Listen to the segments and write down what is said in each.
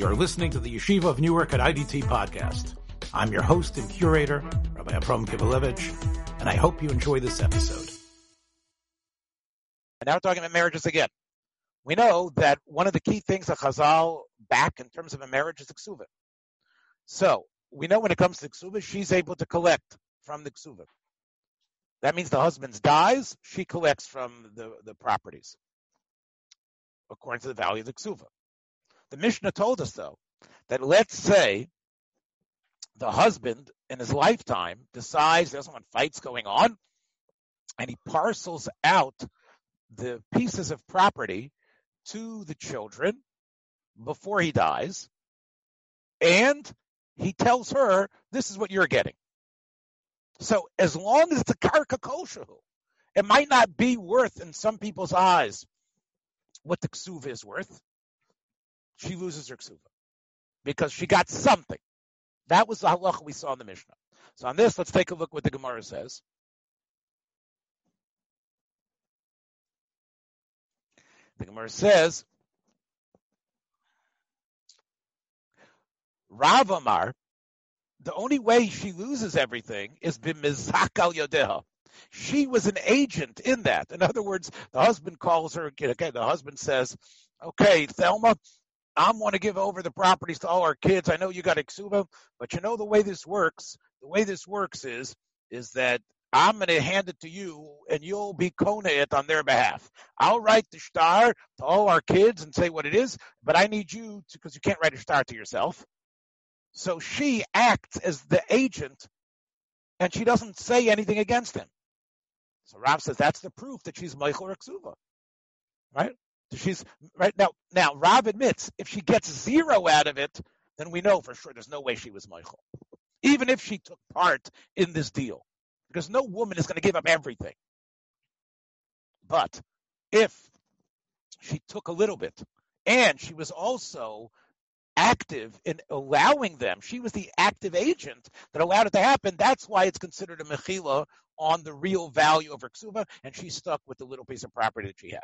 You're listening to the Yeshiva of Newark at IDT podcast. I'm your host and curator, Rabbi Avraham Kivelevitz, and I hope you enjoy this episode. And now we're talking about marriages again. We know that one of the key things that Chazal back in terms of a marriage is the ksuva. So we know when it comes to the ksuva, she's able to collect from the ksuva. That means the husband dies, she collects from the, the properties according to the value of the ksuva. The Mishnah told us though that let's say the husband in his lifetime decides there's some fights going on and he parcels out the pieces of property to the children before he dies and he tells her this is what you're getting so as long as the karka koshahu, it might not be worth in some people's eyes what the ksuva is worth. She loses her ksuva because she got something. That was the halacha we saw in the Mishnah. So on this, let's take a look what the Gemara says. The Gemara says, Rav Amar, the only way she loses everything is b'mizak al yodeha. She was an agent in that. In other words, the husband calls her. Okay, the husband says, "Okay, Thelma, I want to give over the properties to all our kids. I know you got Exuba, but you know the way this works. The way this works is is that I'm going to hand it to you, and you'll be kona it on their behalf. I'll write the star to all our kids and say what it is, but I need you to because you can't write a star to yourself. So she acts as the agent and she doesn't say anything against him. So Rav says that's the proof that she's moichel Ksuva. Right? She's right now now Rav admits if she gets zero out of it, then we know for sure there's no way she was moichel. Even if she took part in this deal. Because no woman is going to give up everything. But if she took a little bit and she was also active in allowing them. She was the active agent that allowed it to happen. That's why it's considered a mechila on the real value of her ksuba, and she's stuck with the little piece of property that she have.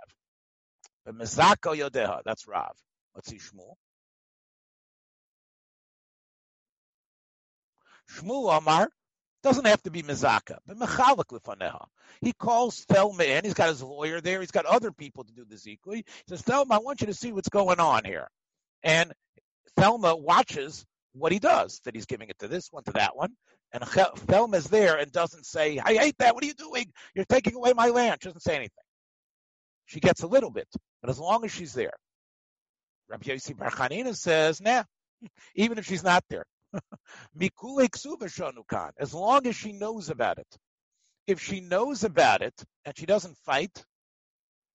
But mezako yodeha, that's Rav. Let's see Shmuel. Shmuel Amar doesn't have to be mezaka, but mechalik lefaneha. He calls Thelma in. He's got his lawyer there. He's got other people to do this equally. He says, Thelma, I want you to see what's going on here. And Thelma watches what he does, that he's giving it to this one, to that one. And Thelma's there and doesn't say, I hate that. What are you doing? You're taking away my land. She doesn't say anything. She gets a little bit, but as long as she's there. Rabbi Yossi Bar Chanina says, nah, even if she's not there. as long as she knows about it. If she knows about it and she doesn't fight,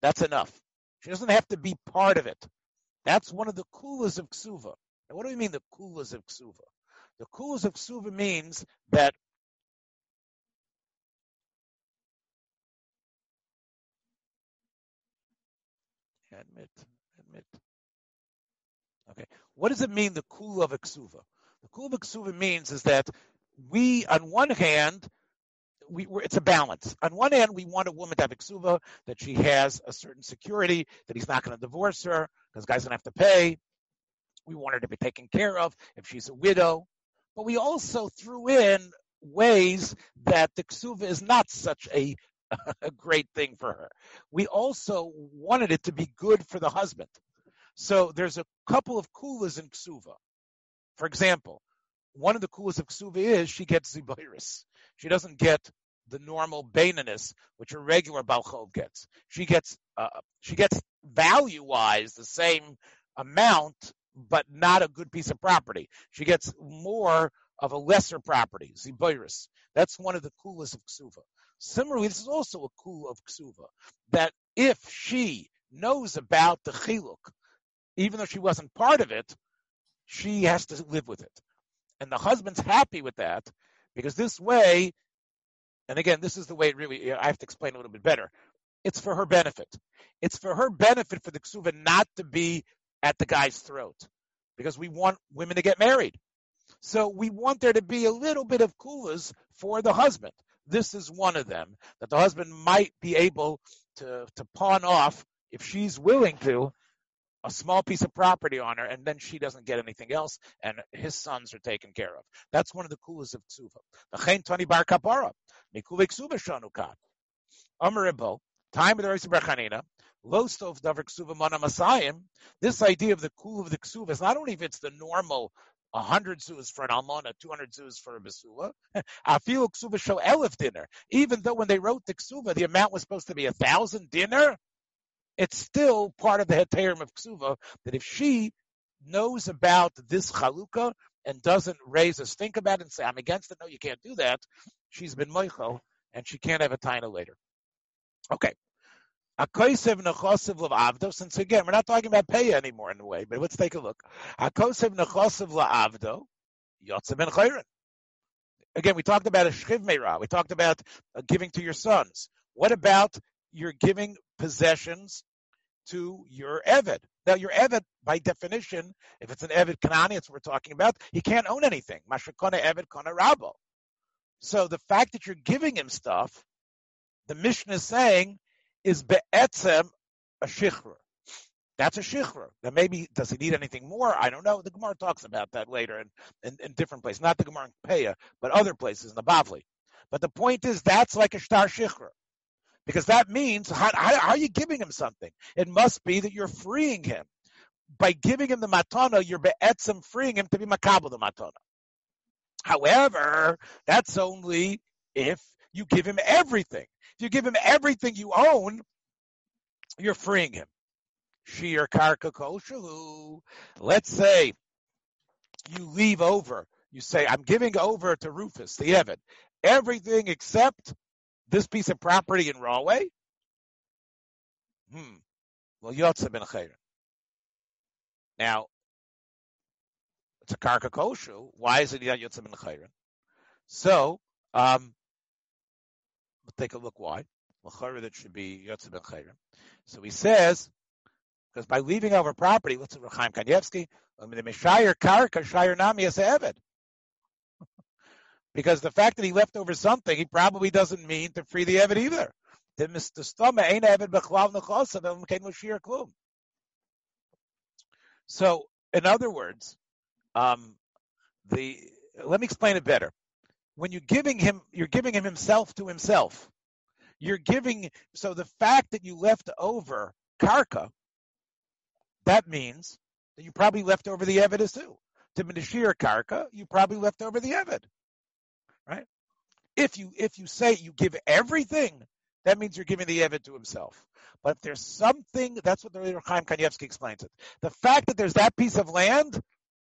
that's enough. She doesn't have to be part of it. That's one of the kulas of ksuva. And what do we mean the kulas of ksuva? The kulas of ksuva means that admit, admit. Okay, what does it mean the kula of ksuva? The kula of ksuva means is that we, on one hand, we, it's a balance. On one hand, we want a woman to have ksuva, that she has a certain security, that he's not going to divorce her, because guy's to have to pay. We want her to be taken care of if she's a widow. But we also threw in ways that the ksuva is not such a, a great thing for her. We also wanted it to be good for the husband. So there's a couple of kulas in ksuva. For example, one of the kulas of ksuva is she gets zibiris. She doesn't get the normal baininess, which a regular balchov gets. She gets uh, she gets value wise the same amount, but not a good piece of property. She gets more of a lesser property, zibiris. That's one of the coolest of ksuva. Similarly, this is also a cool of ksuva that if she knows about the chiluk, even though she wasn't part of it, she has to live with it. And the husband's happy with that because this way, and again, this is the way it really, I have to explain a little bit better. It's for her benefit. It's for her benefit for the ksuva not to be at the guy's throat because we want women to get married. So we want there to be a little bit of kulas for the husband. This is one of them that the husband might be able to, to pawn off if she's willing to a small piece of property on her, and then she doesn't get anything else, and his sons are taken care of. That's one of the coolest of shanukat. Amaribo time of the Rosh Barchanina. Lostov davar ksuva mana masayim. This idea of the cool of the ksuva is not only if it's the normal 100 suas for an almana, 200 suas for a besula. Feel ksuva show elif dinner. Even though when they wrote the ksuva, the amount was supposed to be a thousand dinner, it's still part of the heterim of ksuva that if she knows about this chalukah and doesn't raise a stink about it and say, I'm against it, no, you can't do that, she's been moichel and she can't have a taina later. Okay. Akosev nechosev la'avdo. Since again, we're not talking about pay anymore in a way, but let's take a look. Akosev nechosev la'avdo. Yotzem ben chayrin. Again, we talked about a shchiv meira. We talked about uh, giving to your sons. What about you're giving possessions to your Eved? Now, your Eved, by definition, if it's an Eved Kanani, it's what we're talking about, he can't own anything. Mashakona Eved Kona Rabo. So the fact that you're giving him stuff, the Mishnah is saying is be'etzem a shichra. That's a shichra. Now maybe does he need anything more? I don't know. The Gemara talks about that later in, in, in different places, not the Gemara in Peah, but other places in the Bavli. But the point is that's like a star shichra. Because that means, how, how, how, are you giving him something? It must be that you're freeing him. By giving him the matana, you're be'etzem freeing him to be makabel the matana. However, that's only if you give him everything. If you give him everything you own, you're freeing him. Shir karka koshalu. Let's say you leave over. You say, I'm giving over to Rufus, the Evan, everything except this piece of property in Rahway. Hmm. Well, Yotze ben. Now, it's a karka koshu. Why is it Yotze ben? So, um, take a look why. That should be Yotze ben Chayrim. So he says, because by leaving over property, what's it, Chaim Kanievsky? The Mishayir Karka Shayir Nami as Evid. Because the fact that he left over something, he probably doesn't mean to free the Evid either. So, in other words, um, the let me explain it better when you're giving him, you're giving him himself to himself. You're giving, so the fact that you left over karka, that means that you probably left over the evidence too. To Menashir karka, you probably left over the evid, right? If you if you say you give everything, that means you're giving the evid to himself. But if there's something, that's what the Chaim Kanievsky explains it. The fact that there's that piece of land,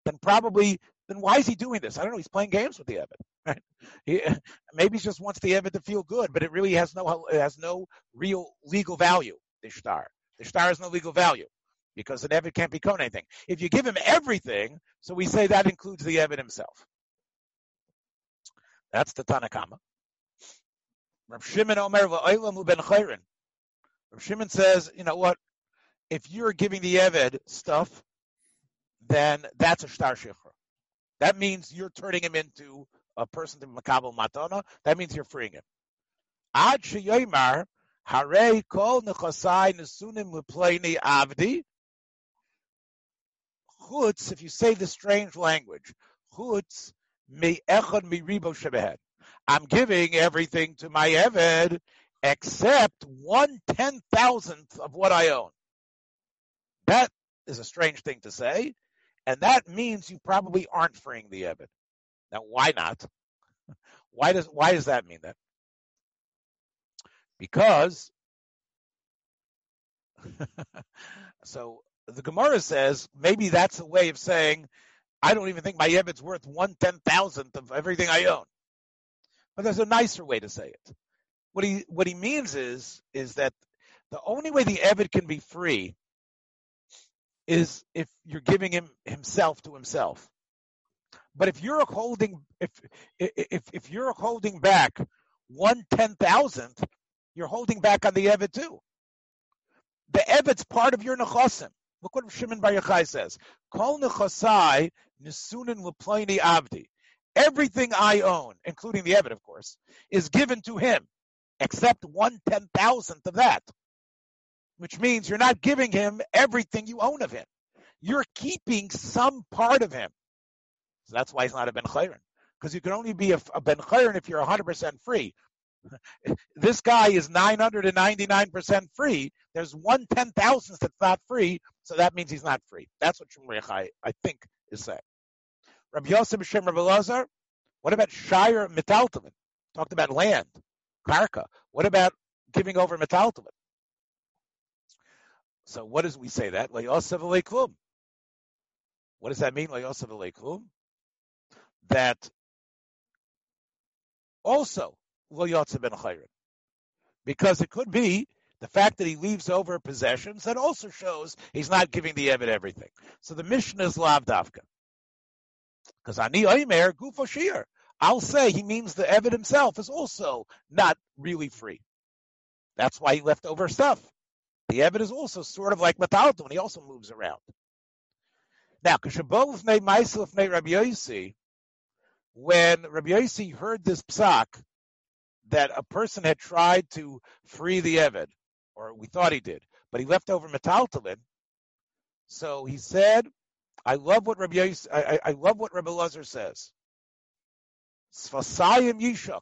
then probably then why is he doing this? I don't know. He's playing games with the Evid. Right? He, maybe he just wants the Evid to feel good, but it really has no it has no real legal value. The star, the star has no legal value because an Evid can't become anything. If you give him everything, so we say that includes the Evid himself. That's the Tanakama. Rav Shimon Omer ben Chayrin. Rav Shimon says, you know what? If you're giving the Eved stuff, then that's a star shikra. That means you're turning him into a person to makabel matana. That means you're freeing him. Ad sheyoymar hare kol nechasai nesunim lepleini avdi. Chutz, if you say the strange language, chutz me echad mi ribo. I'm giving everything to my Eved except one ten thousandth of what I own. That is a strange thing to say, and that means you probably aren't freeing the Evid. Now, why not? Why does why does that mean that? Because so the Gemara says maybe that's a way of saying I don't even think my Evid's worth one ten thousandth of everything I own. But there's a nicer way to say it. What he what he means is is that the only way the Evid can be free is if you're giving him himself to himself. But if you're holding if if if you're holding back one ten thousandth, you're holding back on the Evid too. The Evid's part of your nechasim. Look what Shimon Bar Yochai says. Kol nechasai nesunin leplani avdi. Everything I own, including the Evid, of course, is given to him, except one ten thousandth of that. which means you're not giving him everything you own of him. You're keeping some part of him. So that's why he's not a ben chayrin, because you can only be a, a ben chayrin if you're 100% free. this guy is 999% free. There's one ten thousandth that's not free, so that means he's not free. That's what Shmuel I, I think is saying. Rabbi Yosef Shem Rabbi Lazar, what about Shire Metaltaman? Talked about land, karka. What about giving over Metaltaman? So what does we say that? What does that mean? That also because it could be the fact that he leaves over possessions that also shows he's not giving the Evid everything. So the mission is Lav Davka. Because Ani Oimer Gufo Shir. I'll say he means the Evid himself is also not really free. That's why he left over stuff. The Evid is also sort of like Matalto, and he also moves around. Now, Kashabov ne Maisel ne Rabbi Yossi, when Rabbi Yossi heard this psak, that a person had tried to free the Eved, or we thought he did, but he left over Metaltalin. So he said, I love what Rabbi Yos, I, I, love what Rabbi Lazar says. Sfasayim Yishuk.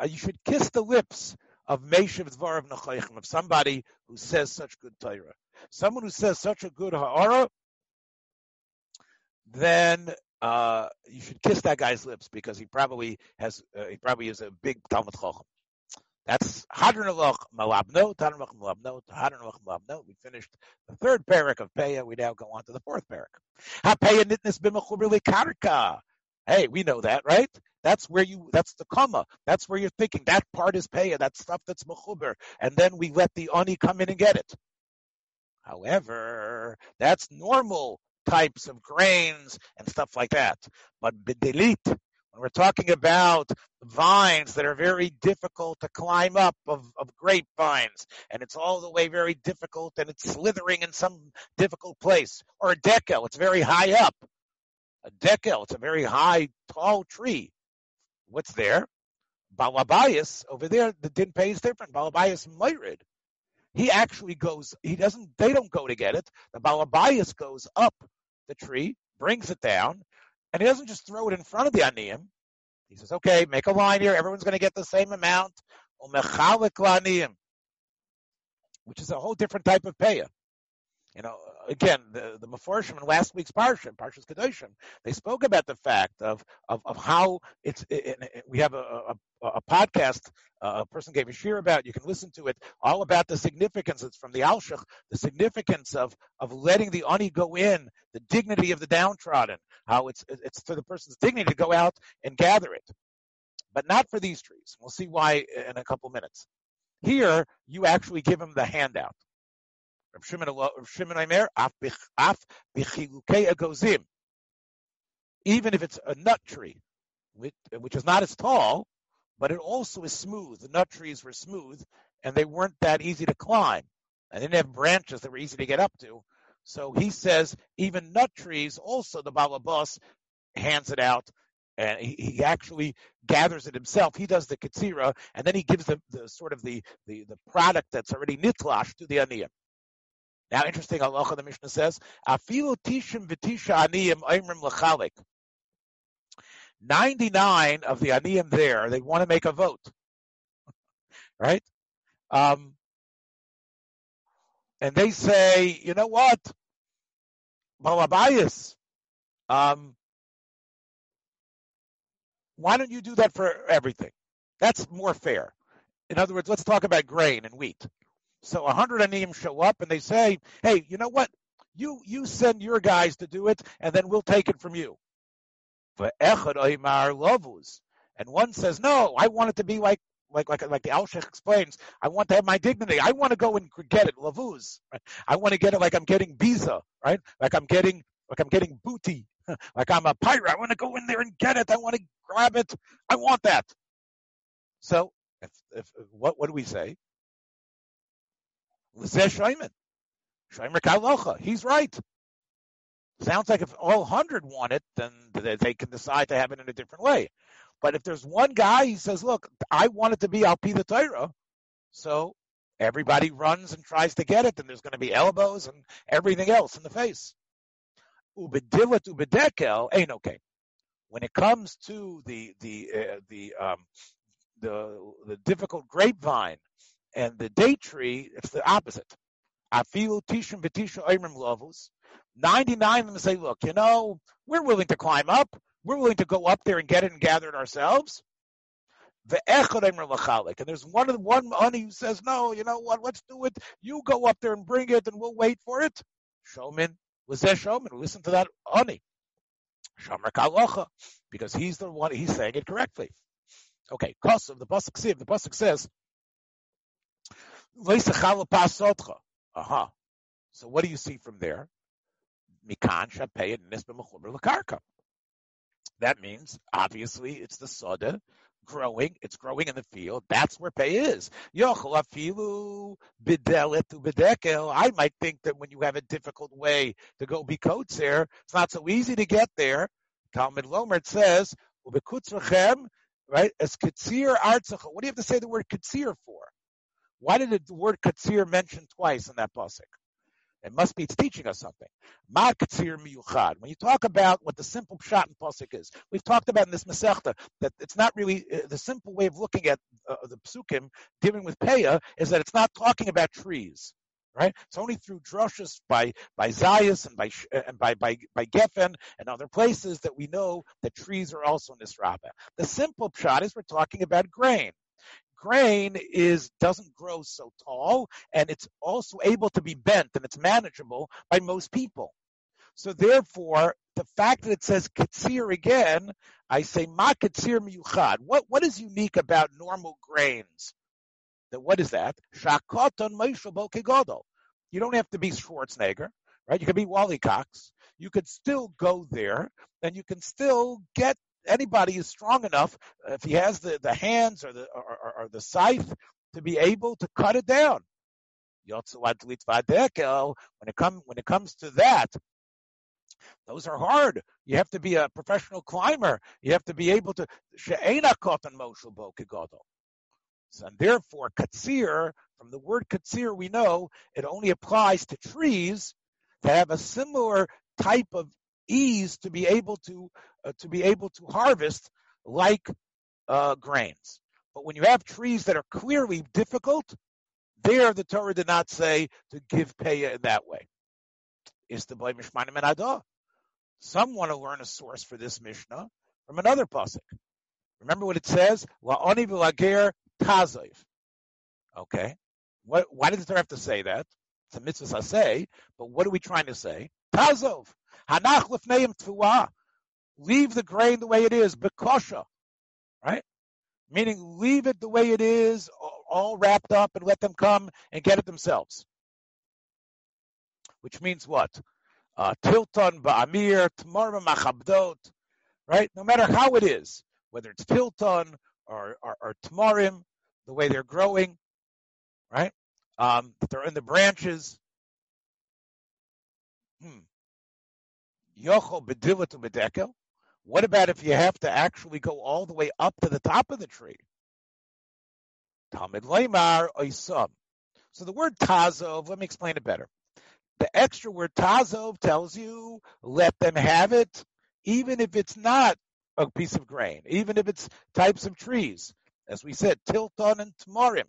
Uh, you should kiss the lips of Meshav Dvarav Nachaychim, of somebody who says such good Torah. Someone who says such a good Ha'ara, then uh, you should kiss that guy's lips because he probably has, uh, he probably is a big Talmud Chacham. That's Hadranalach Malabno, Malabno, Hadranalach Malabno. We finished the third parak of Peah. We now go on to the fourth parak. HaPeah Nitnis Karka. Hey, we know that, right? That's where you, that's the comma. That's where you're thinking. That part is Peah. That stuff that's Mechuber. And then we let the ani come in and get it. However, that's normal types of grains and stuff like that. But bedelit, when we're talking about vines that are very difficult to climb up of, of grapevines, and it's all the way very difficult and it's slithering in some difficult place, or a dekel, it's very high up. A dekel, it's a very high, tall tree. What's there? Balabayas, over there, the din is different. Balabayas myrid. He actually goes, he doesn't, they don't go to get it. The Balabayas goes up the tree, brings it down, and he doesn't just throw it in front of the Aniyim. He says, okay, make a line here. Everyone's going to get the same amount. Which is a whole different type of payah. You know, again, the, the Meforshim in last week's Parsha, Parshas Kedoshim, they spoke about the fact of, of, of how it's, it, it, we have a, a, a podcast, a person gave a shir about, you can listen to it, all about the significance, it's from the Alshach, the significance of, of letting the ani go in, the dignity of the downtrodden, how it's, it's for the person's dignity to go out and gather it. But not for these trees. We'll see why in a couple minutes. Here, you actually give them the handout. Shimon, Shimon af agozim. Even if it's a nut tree, which, which is not as tall, but it also is smooth. The nut trees were smooth, and they weren't that easy to climb. And they didn't have branches that were easy to get up to. So he says even nut trees, also the Balabas hands it out, and he, he, actually gathers it himself. He does the katsira, and then he gives the, the sort of the, the, the product that's already nitlash to the aniyim. Now, interesting, Allah the Mishnah says, Afilu tishim v'tisha aniyim oimrim l'chalik. 99 of the aniyim there, they want to make a vote. right? Um, and they say, you know what? Malabayas, um, why don't you do that for everything? That's more fair. In other words, let's talk about grain and wheat. So a hundred aniyim show up and they say, "Hey, you know what? You you send your guys to do it, and then we'll take it from you." And one says, "No, I want it to be like." Like, like, like the Alshech explains, I want to have my dignity. I want to go and get it, lavuz. Right? I want to get it like I'm getting biza, right? Like I'm getting, like I'm getting booty, like I'm a pirate. I want to go in there and get it. I want to grab it. I want that. So, if, if, what, what do we say? Shaiman. Shaimer Kalocha. He's right. Sounds like if all 100 want it, then they can decide to have it in a different way. But if there's one guy, he says, look, I want it to be Alpi the Torah, so everybody runs and tries to get it, and there's going to be elbows and everything else in the face. Ubedilit ubedekel ain't okay. When it comes to the the uh, the um, the the difficult grapevine and the date tree, it's the opposite. I Afilu tishim v'tisha oimrim lovus. Ninety-nine of them say, "Look, you know, we're willing to climb up. We're willing to go up there and get it and gather it ourselves." The and there's one of the one honey who says, "No, you know what? Let's do it. You go up there and bring it, and we'll wait for it." Showman was there. Showman, listen to that honey. Shamar kalocha, because he's the one he's saying it correctly. Okay, of the pasuk. The pasuk says. Uh-huh. So what do you see from there? Mikan That means obviously it's the soda growing. It's growing in the field. That's where pay is. I might think that when you have a difficult way to go be coats there, it's not so easy to get there. Talmud Lomert says, right? As. What do you have to say the word katsir for? Why did the word katsir mention twice in that pasuk? It must be it's teaching us something. Ma katsir miyuchad. When you talk about what the simple pshat in pasuk is, we've talked about in this masechta that it's not really uh, the simple way of looking at uh, the psukim dealing with peah is that it's not talking about trees right? It's only through drushes by by Zayas and by and by by by Geffen and other places that we know that trees are also rabbah. The simple pshat is we're talking about grain. Grain is doesn't grow so tall, and it's also able to be bent, and it's manageable by most people. So therefore, the fact that it says katsir again, I say ma katsir miyuchad. What what is unique about normal grains? That what is that? Shakoton Moshe You don't have to be Schwarzenegger, right? You can be Wally Cox. You could still go there, and you can still get anybody is strong enough uh, if he has the, the hands or the or, or, or the scythe to be able to cut it down. When it comes when it comes to that, those are hard. You have to be a professional climber. You have to be able to. she'ena cotton moshul bo And therefore, katsir, from the word katsir, we know it only applies to trees that have a similar type of ease to be able to uh, to be able to harvest like uh, grains. But when you have trees that are clearly difficult, there the Torah did not say to give payah in that way. Is the boy mishmanim and Some want to learn a source for this Mishnah from another pasuk. Remember what it says? La'oni v'lager Tazov. Okay. What, why does the Torah have to say that? It's a mitzvah say, but what are we trying to say? Tazov. Hanach lefneim tfuah. Leave the grain the way it is, bekosha. Right? Meaning leave it the way it is, all wrapped up, and let them come and get it themselves. Which means what? Uh, tilton ba'amir, tmar machabdot. Right? No matter how it is, whether it's tilton or, or, or tmarim, the way they're growing, right? Um, they're in the branches. Hmm. What about if you have to actually go all the way up to the top of the tree? Leimar Oisam. So the word Tazov, let me explain it better. The extra word Tazov tells you let them have it, even if it's not a piece of grain, even if it's types of trees as we said, tilton and tmorim.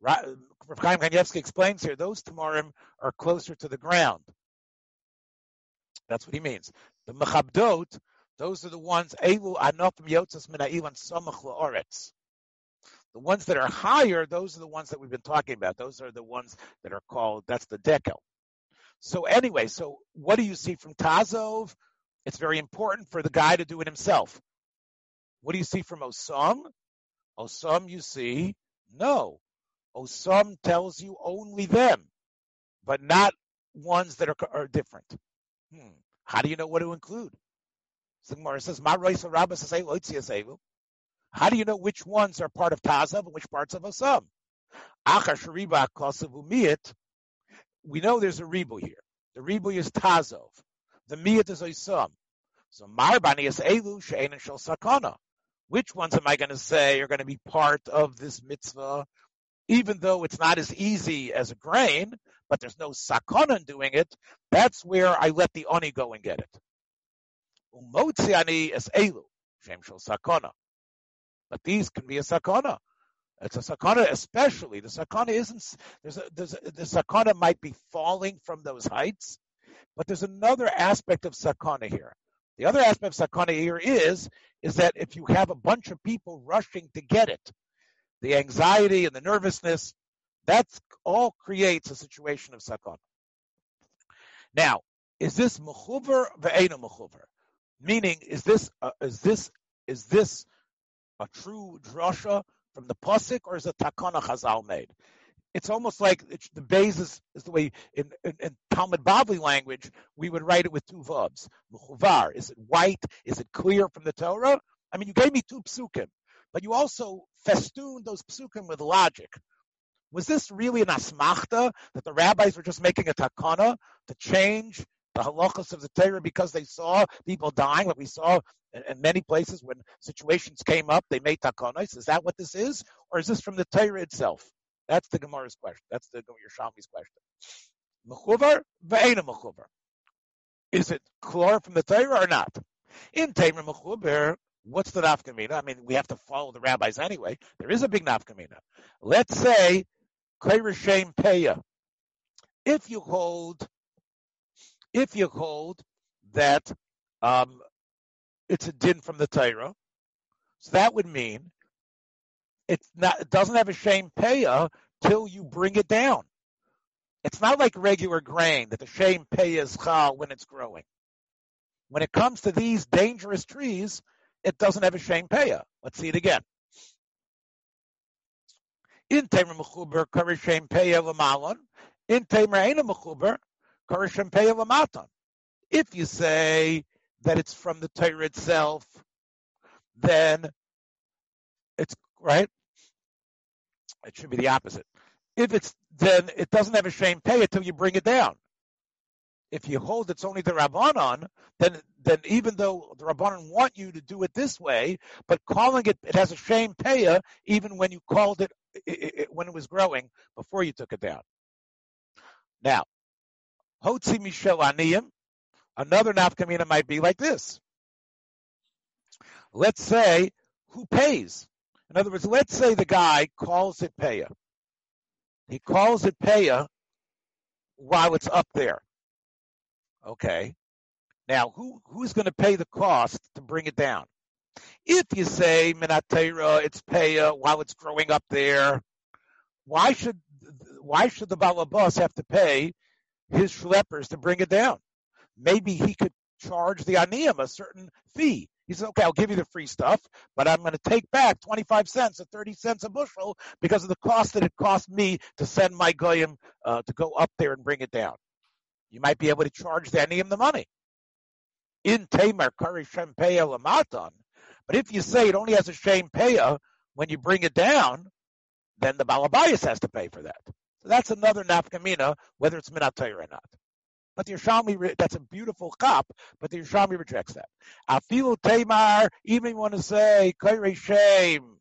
Rav Chaim Kanievsky explains here, those tmorim are closer to the ground. That's what he means. The mechabdot, those are the ones, elu la'oretz. The ones that are higher, those are the ones that we've been talking about. Those are the ones that are called, that's the dekel. So anyway, so what do you see from Tazov? It's very important for the guy to do it himself. What do you see from Osam? Osam, you see, no. Osam tells you only them, but not ones that are, are different. Hmm. How do you know what to include? Sigmar says, How do you know which ones are part of Tazav and which parts of Osam? We know there's a ribu here. The ribu is Tazov. The miyat is Osam. So Marbani is Elu Shein and Shal Sakana which ones am I going to say are going to be part of this mitzvah even though it's not as easy as a grain, but there's no sakana in doing it, that's where I let the oni go and get it. Umotzi ani es elu, shem shel. But these can be a sakana. It's a sakana, especially the sakana isn't. There's a, there's a, the sakana might be falling from those heights, but there's another aspect of sakana here. The other aspect of sakana here is is that if you have a bunch of people rushing to get it, the anxiety and the nervousness, that all creates a situation of sakana. Now, is this mechuver ve'ena mechuver? Meaning, is this uh, is this is this a true drasha from the pasuk, or is it takana Chazal made? It's almost like it's, the basis is, is the way in, in, in, Talmud Bavli language we would write it with two verbs. Mechuvar, is it white? Is it clear from the Torah? I mean, you gave me two psukim, but you also festooned those psukim with logic. Was this really an asmachta that the rabbis were just making a takana to change the halachas of the Torah because they saw people dying, like we saw in, in many places when situations came up, they made takanas. Is that what this is, or is this from the Torah itself? That's the Gemara's question. That's the Yerushalmi's question. Mechuvar ve'ena mechuvar. Is it clear from the Torah or not? In Tamer mechuvar, what's the nafkamina? I mean, we have to follow the rabbis anyway. There is a big nafkamina. Let's say Shem Peya. If you hold, if you hold that um, it's a din from the Torah, so that would mean it's not, it doesn't have a shame peya till you bring it down. It's not like regular grain that the shame peya is chal when it's growing. When it comes to these dangerous trees, it doesn't have a shame peya. Let's see it again. In Tamer Mechuber, Karishem Peya Lamalon. In Tamer Aina Mechuber, Karishem Peya Lamaton. If you say that it's from the Torah itself, then it's right. It should be the opposite. If it's then it doesn't have a shame pay until you bring it down. If you hold it's only the rabbanon, then then even though the rabbanon want you to do it this way, but calling it it has a shame paya even when you called it, it, it, when it was growing before you took it down. Now, hotzi mishel aniyim. Another nafkamina might be like this. Let's say who pays. In other words, let's say the guy calls it paya. He calls it paya while it's up there. Okay. Now, who who's going to pay the cost to bring it down? If you say minatera, it's paya while it's growing up there, why should why should the balabas have to pay his schleppers to bring it down? maybe he could charge the aniyim a certain fee. He says, okay, I'll give you the free stuff, but I'm going to take back 25 cents or 30 cents a bushel because of the cost that it cost me to send my goyim uh, to go up there and bring it down. You might be able to charge the aniyim the money. In Tamar Kari Shempeya Lamatan. But if you say it only has a Shempeya when you bring it down, then the Balabayas has to pay for that. So that's another nafkamina, whether it's minatayr or not. But the Yerushalmi, that's a beautiful cop, but the Yerushalmi rejects that. Afilu Tamar, even want to say, Kairi Shem,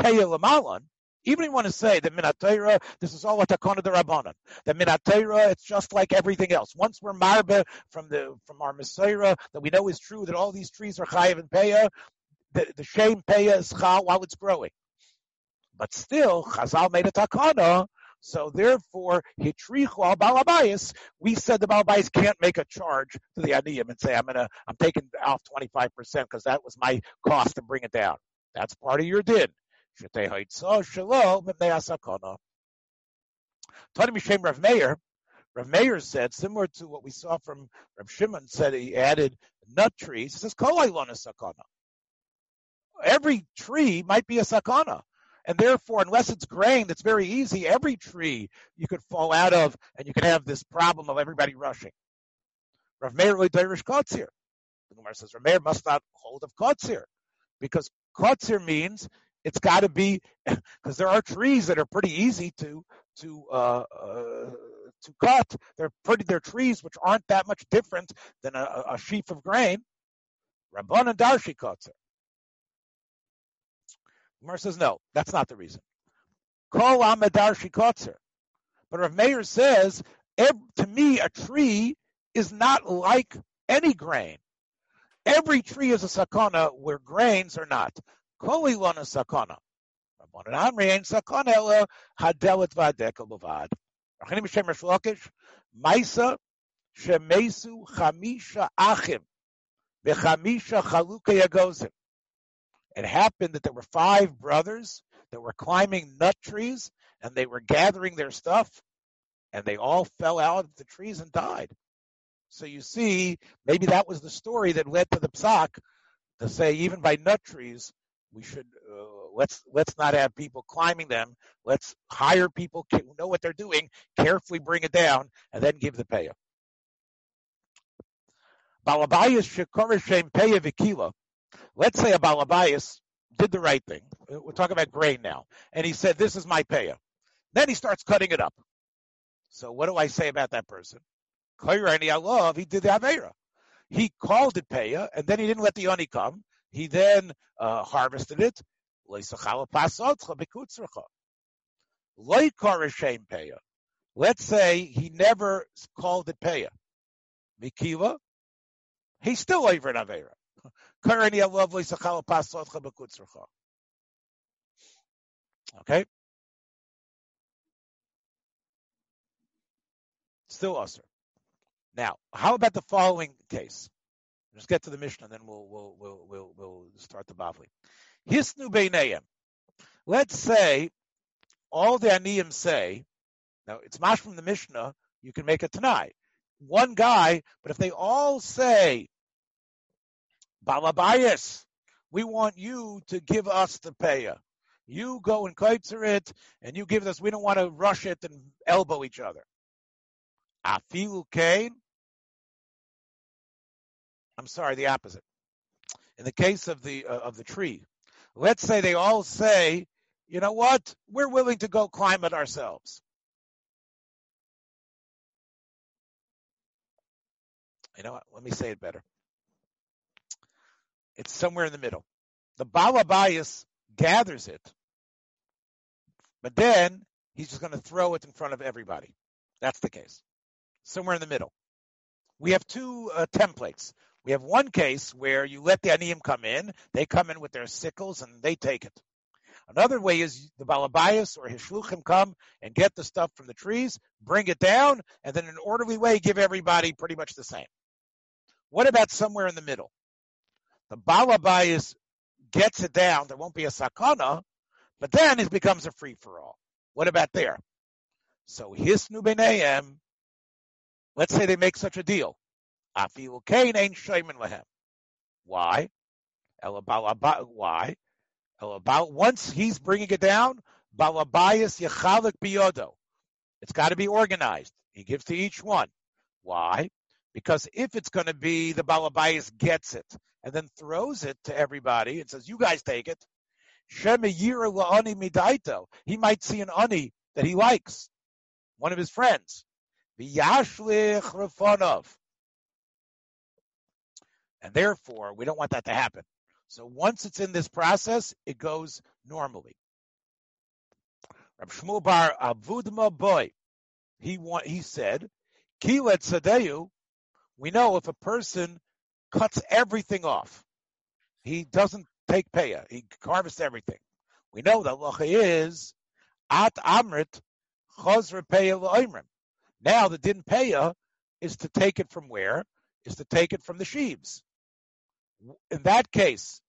Peya Even you want to say that Minatera, this is all a takona de Rabbanan. That Minatera, it's just like everything else. Once we're marba from the from our Messiah, that we know is true that all these trees are chayiv and peya, the, the shame peya is chal while it's growing. But still, Chazal made a takana so therefore, hitrichu al balabayas, we said the balabayas can't make a charge to the aniyim and say, I'm gonna, I'm taking off 25% because that was my cost to bring it down. That's part of your din. Tani Mishem Rav Meir, Rav Meir said, similar to what we saw from Rav Shimon, said he added nut trees. He says, Kolailon sakana. Every tree might be a sakana. And therefore, unless it's grain, that's very easy. Every tree you could fall out of, and you could have this problem of everybody rushing. Rav Meir Derish Kotzir. The Gemara says Rav Meir must not hold of Kotzir, because Kotzir means it's got to be because there are trees that are pretty easy to to uh, uh, to cut. They're pretty. They're trees which aren't that much different than a, a sheaf of grain. Rabban and Darshi Kotzir. Gemara says, no, that's not the reason. Kol amadar shikotzer. But Rav Meir says, to me, a tree is not like any grain. Every tree is a sakana where grains are not. Sakana. It happened that there were five brothers that were climbing nut trees and they were gathering their stuff and they all fell out of the trees and died. So you see, maybe that was the story that led to the psak to say even by nut trees we should uh, let's let's not have people climbing them. Let's hire people who know what they're doing, carefully bring it down, and then give the payoff. Balabayas shekorishem peya vikila. Let's say a balabayas did the right thing. We're talking about grain now, and he said, "This is my payer." Then he starts cutting it up. So what do I say about that person? I love. He did the avera. He called it peya, and then he didn't let the oni come. He then uh, harvested it. Let's say he never called it peya. Mikiva, he's still over an avera. Okay. Still usher. Now, how about the following case? Let's get to the Mishnah, and then we'll we'll we'll we'll, we'll start the Bavli. Hisnu beinayim. Let's say all the aniyim say. Now it's mash from the Mishnah. You can make it tonight. One guy, but if they all say, Balabayas, we want you to give us the paya. You go and kaitzer it, and you give us. We don't want to rush it and elbow each other. Afilu kain. I'm sorry, the opposite. In the case of the uh, of the tree, let's say they all say, you know what, we're willing to go climb it ourselves. You know what? Let me say it better. It's somewhere in the middle. The Balabayas gathers it, but then he's just going to throw it in front of everybody. That's the case. Somewhere in the middle. We have two uh, templates. We have one case where you let the aniyim come in, they come in with their sickles and they take it. Another way is the balabayas or his shluchim come and get the stuff from the trees, bring it down, and then in an orderly way give everybody pretty much the same. What about somewhere in the middle? The balabayas gets it down, there won't be a sakana, but then it becomes a free for all. What about there? So his nubeneim, let's say they make such a deal. Afilu kain ain't shaymin lehem. Why? Why? El About once he's bringing it down, balabayas yachalik biyodo. It's got to be organized. He gives to each one. Why? Because if it's going to be the balabayas gets it and then throws it to everybody and says, "You guys take it," he might see an ani that he likes, one of his friends. And therefore, we don't want that to happen. So once it's in this process, it goes normally. Rab Shmuel Bar Avudma Boy, he he said, Kilet Sadeu, we know if a person cuts everything off, he doesn't take paya, he harvests everything. We know that locha is at amrit chosra paya la'imrim. Now the din paya is to take it from where? Is to take it from the sheaves in that case,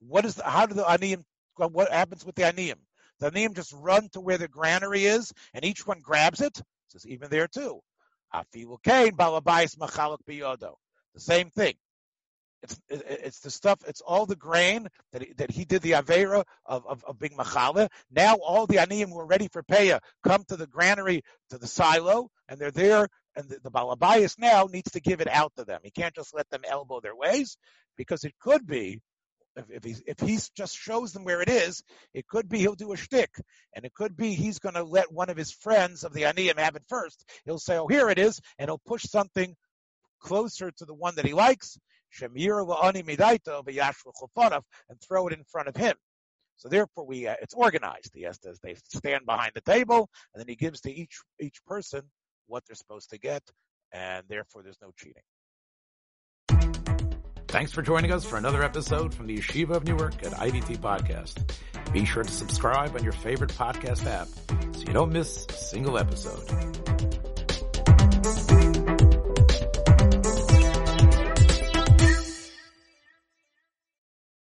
what is the, how do the aniyim? What happens with the aniyim? The aniyim just run to where the granary is, and each one grabs it. Says even there too. The same thing. It's it's the stuff. It's all the grain that he, that he did the avera of of, of being. Now all the aniyim who are ready for paya come to the granary to the silo, and they're there. And the, the now needs to give it out to them. He can't just let them elbow their ways because it could be if, if he's if he just shows them where it is, it could be he'll do a shtick, and it could be he's going to let one of his friends of the aniyim have it first. He'll say, "Oh, here it is," and he'll push something closer to the one that he likes, and throw it in front of him. So therefore, we uh, it's organized. He has to they stand behind the table, and then he gives to each each person what they're supposed to get, and therefore there's no cheating. Thanks for joining us for another episode from the Yeshiva of Newark at IDT Podcast. Be sure to subscribe on your favorite podcast app so you don't miss a single episode.